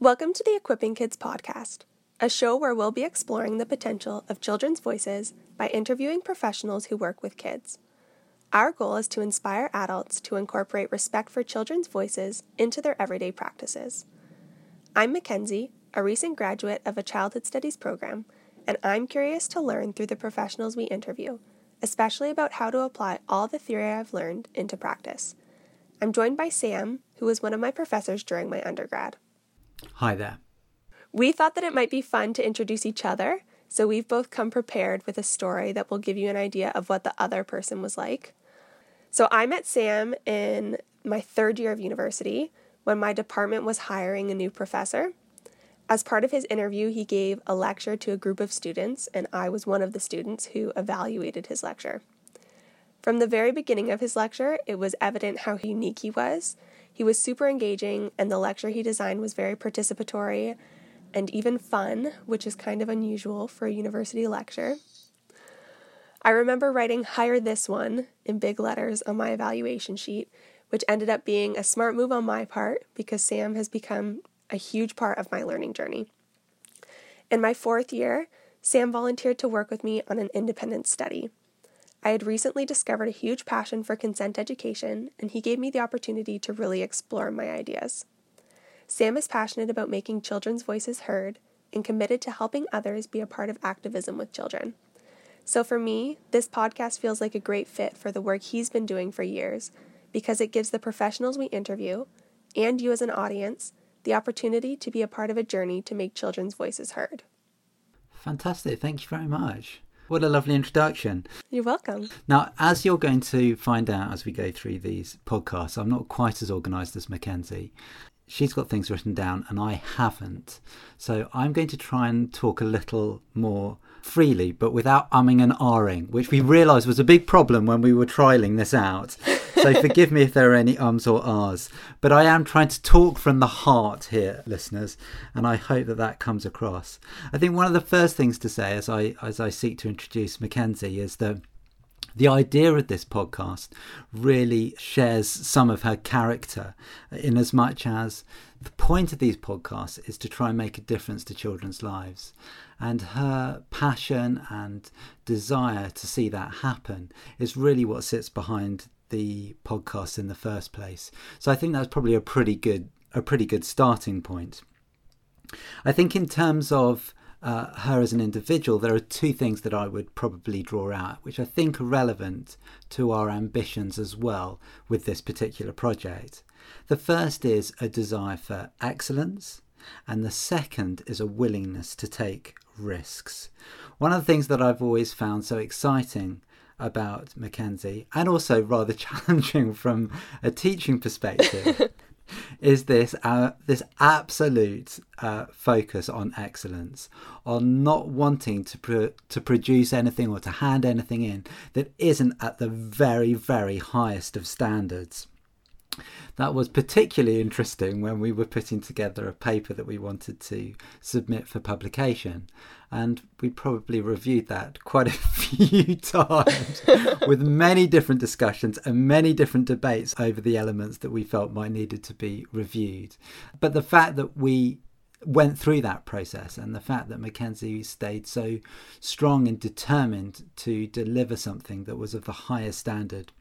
Welcome to the Equipping Kids podcast, a show where we'll be exploring the potential of children's voices by interviewing professionals who work with kids. Our goal is to inspire adults to incorporate respect for children's voices into their everyday practices. I'm Mackenzie, a recent graduate of a childhood studies program, and I'm curious to learn through the professionals we interview, especially about how to apply all the theory I've learned into practice. I'm joined by Sam, who was one of my professors during my undergrad. Hi there. We thought that it might be fun to introduce each other, so we've both come prepared with a story that will give you an idea of what the other person was like. So I met Sam in my third year of university when my department was hiring a new professor. As part of his interview, he gave a lecture to a group of students, and I was one of the students who evaluated his lecture. From the very beginning of his lecture, it was evident how unique he was. He was super engaging, and the lecture he designed was very participatory and even fun, which is kind of unusual for a university lecture. I remember writing hire this one in big letters on my evaluation sheet, which ended up being a smart move on my part because Sam has become a huge part of my learning journey. In my fourth year, Sam volunteered to work with me on an independent study. I had recently discovered a huge passion for consent education, and he gave me the opportunity to really explore my ideas. Sam is passionate about making children's voices heard and committed to helping others be a part of activism with children. So for me, this podcast feels like a great fit for the work he's been doing for years because it gives the professionals we interview and you as an audience the opportunity to be a part of a journey to make children's voices heard. Fantastic. Thank you very much. What a lovely introduction. You're welcome. Now, as you're going to find out as we go through these podcasts, I'm not quite as organised as Mackenzie. She's got things written down and I haven't. So I'm going to try and talk a little more freely, but without umming and ahhing, which we realised was a big problem when we were trialling this out. So forgive me if there are any ums or ahs. But I am trying to talk from the heart here, listeners, and I hope that that comes across. I think one of the first things to say as I as I seek to introduce Mackenzie is that the idea of this podcast really shares some of her character in as much as the point of these podcasts is to try and make a difference to children's lives and her passion and desire to see that happen is really what sits behind the podcast in the first place. So I think that's probably a pretty good a pretty good starting point. I think in terms of uh, her as an individual, there are two things that I would probably draw out, which I think are relevant to our ambitions as well with this particular project. The first is a desire for excellence, and the second is a willingness to take risks. One of the things that I've always found so exciting about Mackenzie, and also rather challenging from a teaching perspective, is this uh, this absolute uh, focus on excellence, on not wanting to pro- to produce anything or to hand anything in that isn't at the very very highest of standards. That was particularly interesting when we were putting together a paper that we wanted to submit for publication. And we probably reviewed that quite a few times with many different discussions and many different debates over the elements that we felt might needed to be reviewed. But the fact that we went through that process and the fact that Mackenzie stayed so strong and determined to deliver something that was of the highest standard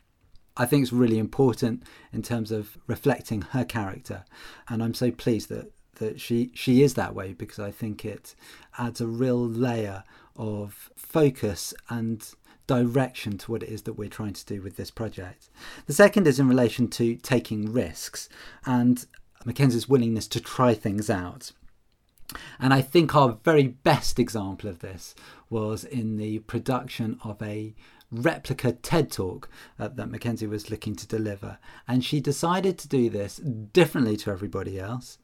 I think it's really important in terms of reflecting her character, and I'm so pleased that that she she is that way because I think it adds a real layer of focus and direction to what it is that we're trying to do with this project. The second is in relation to taking risks and Mackenzie's willingness to try things out. And I think our very best example of this was in the production of a replica TED talk uh, that Mackenzie was looking to deliver. And she decided to do this differently to everybody else.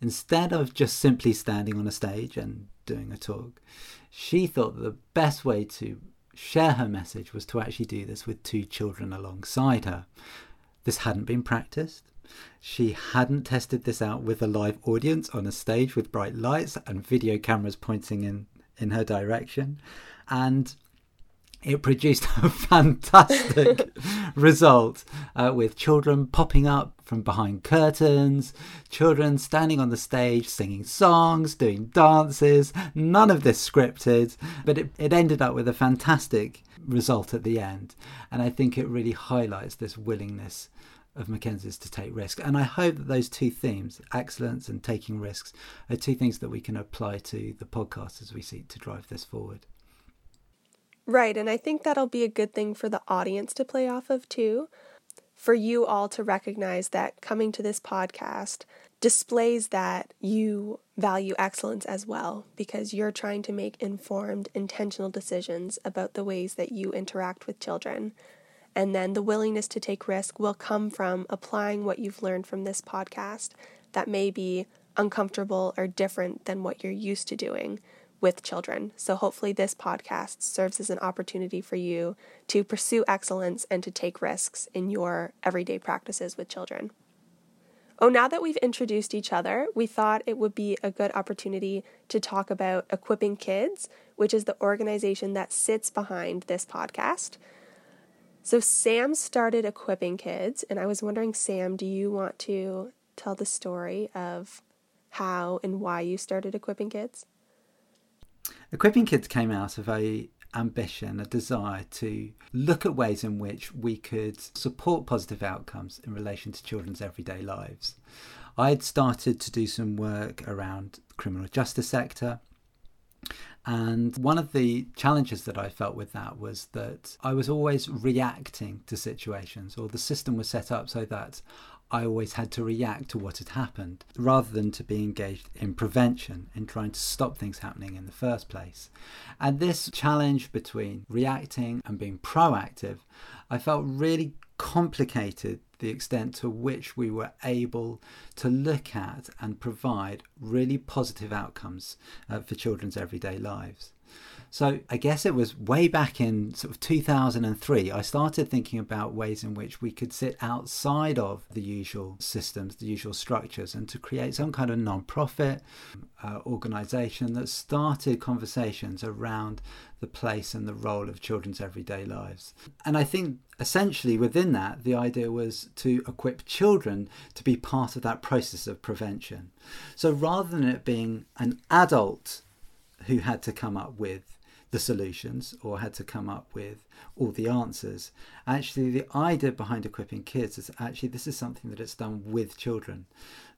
Instead of just simply standing on a stage and doing a talk, she thought that the best way to share her message was to actually do this with two children alongside her. This hadn't been practiced. She hadn't tested this out with a live audience on a stage with bright lights and video cameras pointing in, in her direction. And it produced a fantastic result uh, with children popping up from behind curtains, children standing on the stage singing songs, doing dances, none of this scripted, but it, it ended up with a fantastic result at the end. And I think it really highlights this willingness of Mackenzie's to take risks. And I hope that those two themes, excellence and taking risks, are two things that we can apply to the podcast as we seek to drive this forward. Right, and I think that'll be a good thing for the audience to play off of too. For you all to recognize that coming to this podcast displays that you value excellence as well because you're trying to make informed, intentional decisions about the ways that you interact with children. And then the willingness to take risk will come from applying what you've learned from this podcast that may be uncomfortable or different than what you're used to doing with children. So, hopefully, this podcast serves as an opportunity for you to pursue excellence and to take risks in your everyday practices with children. Oh, now that we've introduced each other, we thought it would be a good opportunity to talk about Equipping Kids, which is the organization that sits behind this podcast. So, Sam started Equipping Kids, and I was wondering, Sam, do you want to tell the story of how and why you started Equipping Kids? Equipping Kids came out of a ambition, a desire to look at ways in which we could support positive outcomes in relation to children's everyday lives. I had started to do some work around the criminal justice sector. And one of the challenges that I felt with that was that I was always reacting to situations, or the system was set up so that I always had to react to what had happened rather than to be engaged in prevention, in trying to stop things happening in the first place. And this challenge between reacting and being proactive, I felt really complicated the extent to which we were able to look at and provide really positive outcomes uh, for children's everyday lives. So I guess it was way back in sort of 2003, I started thinking about ways in which we could sit outside of the usual systems, the usual structures, and to create some kind of non-profit uh, organization that started conversations around the place and the role of children's everyday lives. And I think essentially within that, the idea was to equip children to be part of that process of prevention. So rather than it being an adult who had to come up with the solutions or had to come up with all the answers. Actually, the idea behind equipping kids is actually this is something that it's done with children,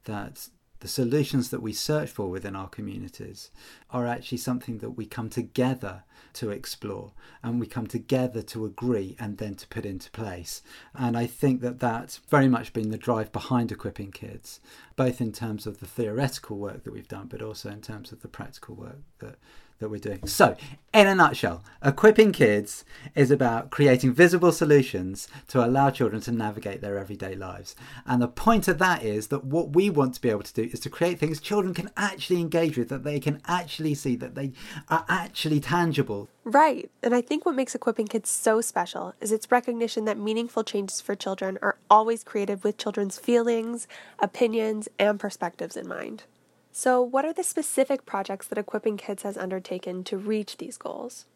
that the solutions that we search for within our communities are actually something that we come together to explore and we come together to agree and then to put into place. And I think that that's very much been the drive behind equipping kids, both in terms of the theoretical work that we've done, but also in terms of the practical work that that we're doing. So, in a nutshell, equipping kids is about creating visible solutions to allow children to navigate their everyday lives. And the point of that is that what we want to be able to do is to create things children can actually engage with, that they can actually see, that they are actually tangible. Right. And I think what makes equipping kids so special is its recognition that meaningful changes for children are always created with children's feelings, opinions, and perspectives in mind. So, what are the specific projects that Equipping Kids has undertaken to reach these goals?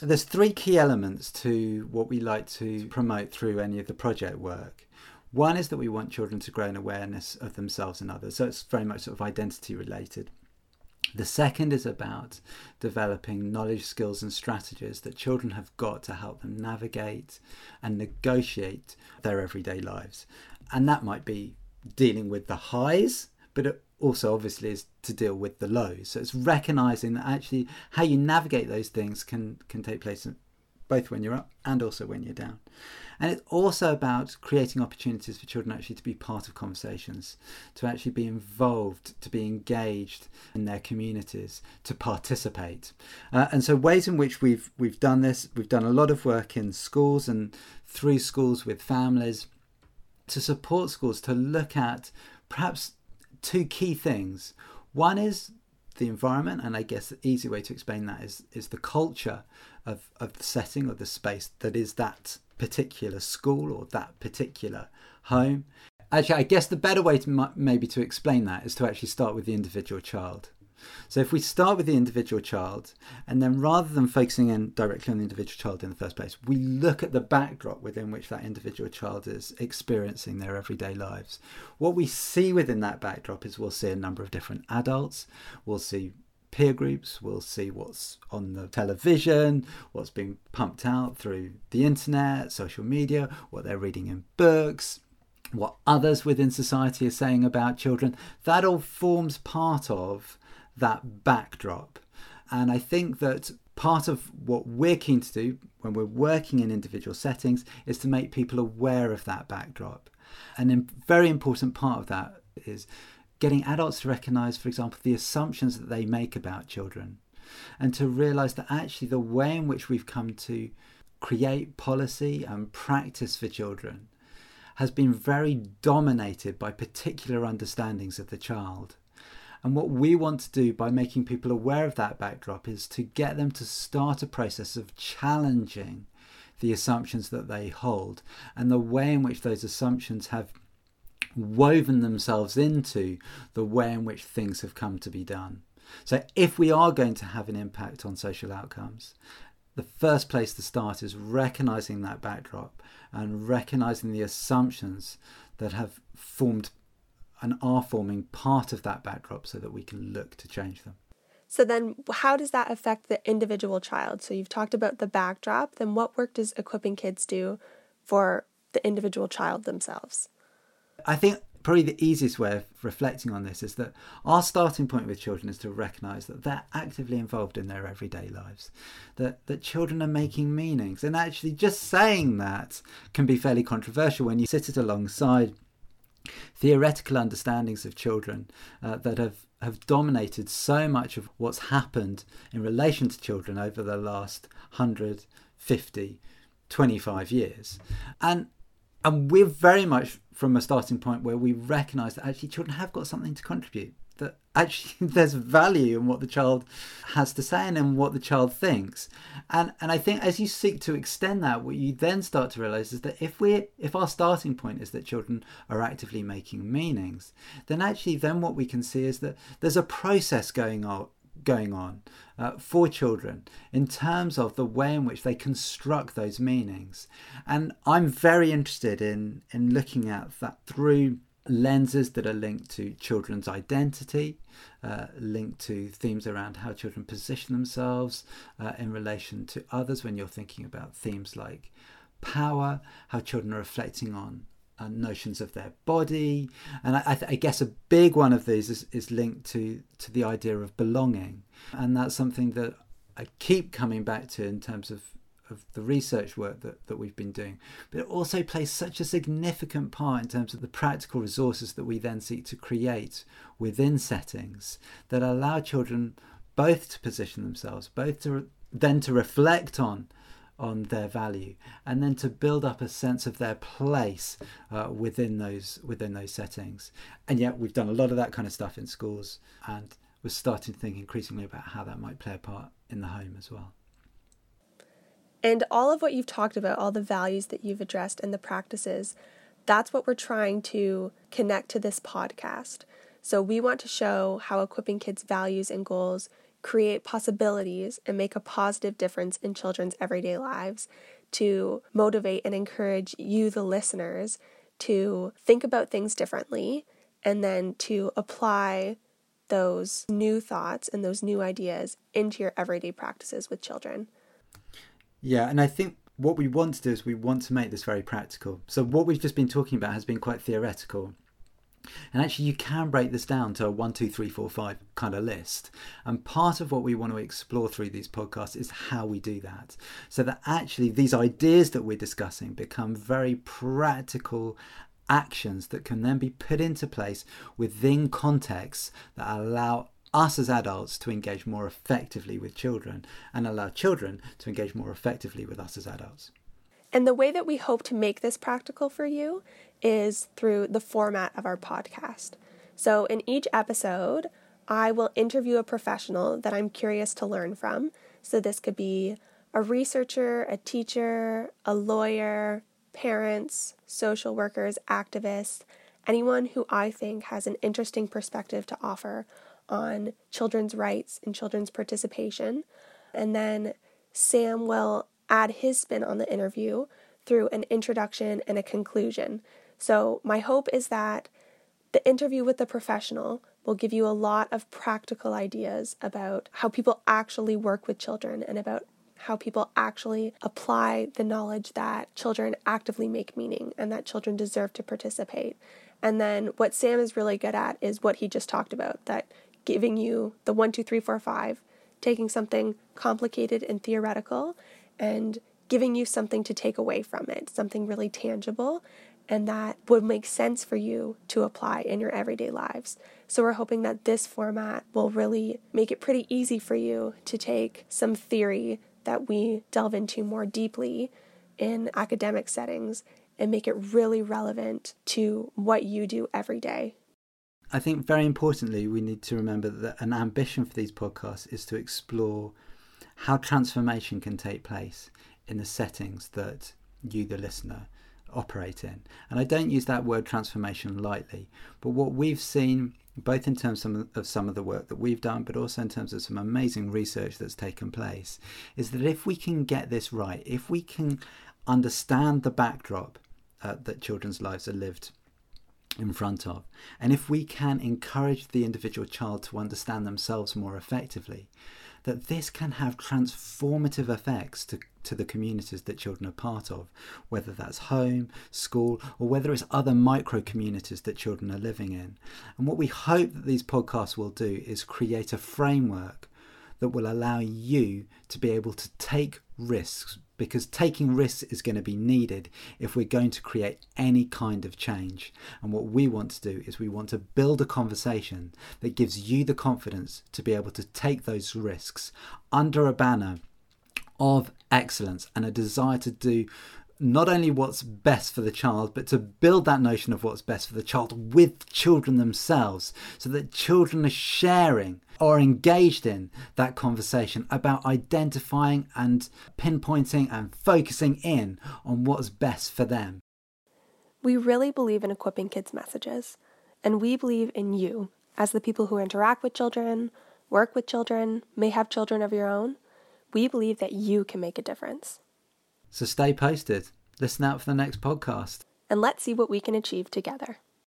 There's three key elements to what we like to promote through any of the project work. One is that we want children to grow an awareness of themselves and others, so it's very much sort of identity related. The second is about developing knowledge, skills, and strategies that children have got to help them navigate and negotiate their everyday lives. And that might be dealing with the highs, but it also obviously is to deal with the lows. So it's recognizing that actually how you navigate those things can can take place both when you're up and also when you're down. And it's also about creating opportunities for children actually to be part of conversations, to actually be involved, to be engaged in their communities, to participate. Uh, and so ways in which we've we've done this, we've done a lot of work in schools and through schools with families to support schools to look at perhaps two key things. One is the environment, and I guess the easy way to explain that is is the culture of, of the setting or the space that is that particular school or that particular home. Actually, I guess the better way to maybe to explain that is to actually start with the individual child. So if we start with the individual child, and then rather than focusing in directly on the individual child in the first place, we look at the backdrop within which that individual child is experiencing their everyday lives. What we see within that backdrop is we'll see a number of different adults, we'll see peer groups, we'll see what's on the television, what's being pumped out through the internet, social media, what they're reading in books, what others within society are saying about children. That all forms part of that backdrop. And I think that part of what we're keen to do when we're working in individual settings is to make people aware of that backdrop. And a very important part of that is getting adults to recognize, for example, the assumptions that they make about children and to realize that actually the way in which we've come to create policy and practice for children has been very dominated by particular understandings of the child. And what we want to do by making people aware of that backdrop is to get them to start a process of challenging the assumptions that they hold and the way in which those assumptions have woven themselves into the way in which things have come to be done. So, if we are going to have an impact on social outcomes, the first place to start is recognizing that backdrop and recognizing the assumptions that have formed and are forming part of that backdrop so that we can look to change them. So, then how does that affect the individual child? So, you've talked about the backdrop, then what work does equipping kids do for the individual child themselves? I think probably the easiest way of reflecting on this is that our starting point with children is to recognize that they're actively involved in their everyday lives that that children are making meanings and actually just saying that can be fairly controversial when you sit it alongside theoretical understandings of children uh, that have have dominated so much of what's happened in relation to children over the last 150 25 years. And and we're very much from a starting point where we recognize that actually children have got something to contribute actually there's value in what the child has to say and in what the child thinks and and i think as you seek to extend that what you then start to realize is that if we if our starting point is that children are actively making meanings then actually then what we can see is that there's a process going on going on uh, for children in terms of the way in which they construct those meanings. And I'm very interested in, in looking at that through lenses that are linked to children's identity, uh, linked to themes around how children position themselves uh, in relation to others when you're thinking about themes like power, how children are reflecting on uh, notions of their body, and I, I, th- I, guess a big one of these is, is linked to to the idea of belonging, and that's something that I keep coming back to in terms of of the research work that, that we've been doing, but it also plays such a significant part in terms of the practical resources that we then seek to create within settings that allow children both to position themselves, both to re- then to reflect on on their value and then to build up a sense of their place uh, within those within those settings. And yet we've done a lot of that kind of stuff in schools and we're starting to think increasingly about how that might play a part in the home as well and all of what you've talked about all the values that you've addressed and the practices that's what we're trying to connect to this podcast so we want to show how equipping kids values and goals create possibilities and make a positive difference in children's everyday lives, to motivate and encourage you, the listeners, to think about things differently and then to apply those new thoughts and those new ideas into your everyday practices with children. Yeah, and I think what we want to do is we want to make this very practical. So, what we've just been talking about has been quite theoretical. And actually, you can break this down to a one, two, three, four, five kind of list. And part of what we want to explore through these podcasts is how we do that. So that actually, these ideas that we're discussing become very practical actions that can then be put into place within contexts that allow us as adults to engage more effectively with children and allow children to engage more effectively with us as adults. And the way that we hope to make this practical for you is through the format of our podcast. So, in each episode, I will interview a professional that I'm curious to learn from. So, this could be a researcher, a teacher, a lawyer, parents, social workers, activists, anyone who I think has an interesting perspective to offer on children's rights and children's participation. And then Sam will add his spin on the interview through an introduction and a conclusion. So, my hope is that the interview with the professional will give you a lot of practical ideas about how people actually work with children and about how people actually apply the knowledge that children actively make meaning and that children deserve to participate. And then what Sam is really good at is what he just talked about that giving you the one, two, three, four, five, taking something complicated and theoretical and giving you something to take away from it, something really tangible and that would make sense for you to apply in your everyday lives. So, we're hoping that this format will really make it pretty easy for you to take some theory that we delve into more deeply in academic settings and make it really relevant to what you do every day. I think very importantly, we need to remember that an ambition for these podcasts is to explore how transformation can take place in the settings that you, the listener, operate in. And I don't use that word transformation lightly, but what we've seen, both in terms of some of the work that we've done, but also in terms of some amazing research that's taken place, is that if we can get this right, if we can understand the backdrop uh, that children's lives are lived in front of, and if we can encourage the individual child to understand themselves more effectively, that this can have transformative effects to, to the communities that children are part of, whether that's home, school, or whether it's other micro communities that children are living in. And what we hope that these podcasts will do is create a framework that will allow you to be able to take risks because taking risks is going to be needed if we're going to create any kind of change. And what we want to do is we want to build a conversation that gives you the confidence to be able to take those risks under a banner of excellence and a desire to do not only what's best for the child, but to build that notion of what's best for the child with children themselves so that children are sharing or engaged in that conversation about identifying and pinpointing and focusing in on what's best for them. We really believe in equipping kids' messages, and we believe in you as the people who interact with children, work with children, may have children of your own. We believe that you can make a difference. So stay posted. Listen out for the next podcast. And let's see what we can achieve together.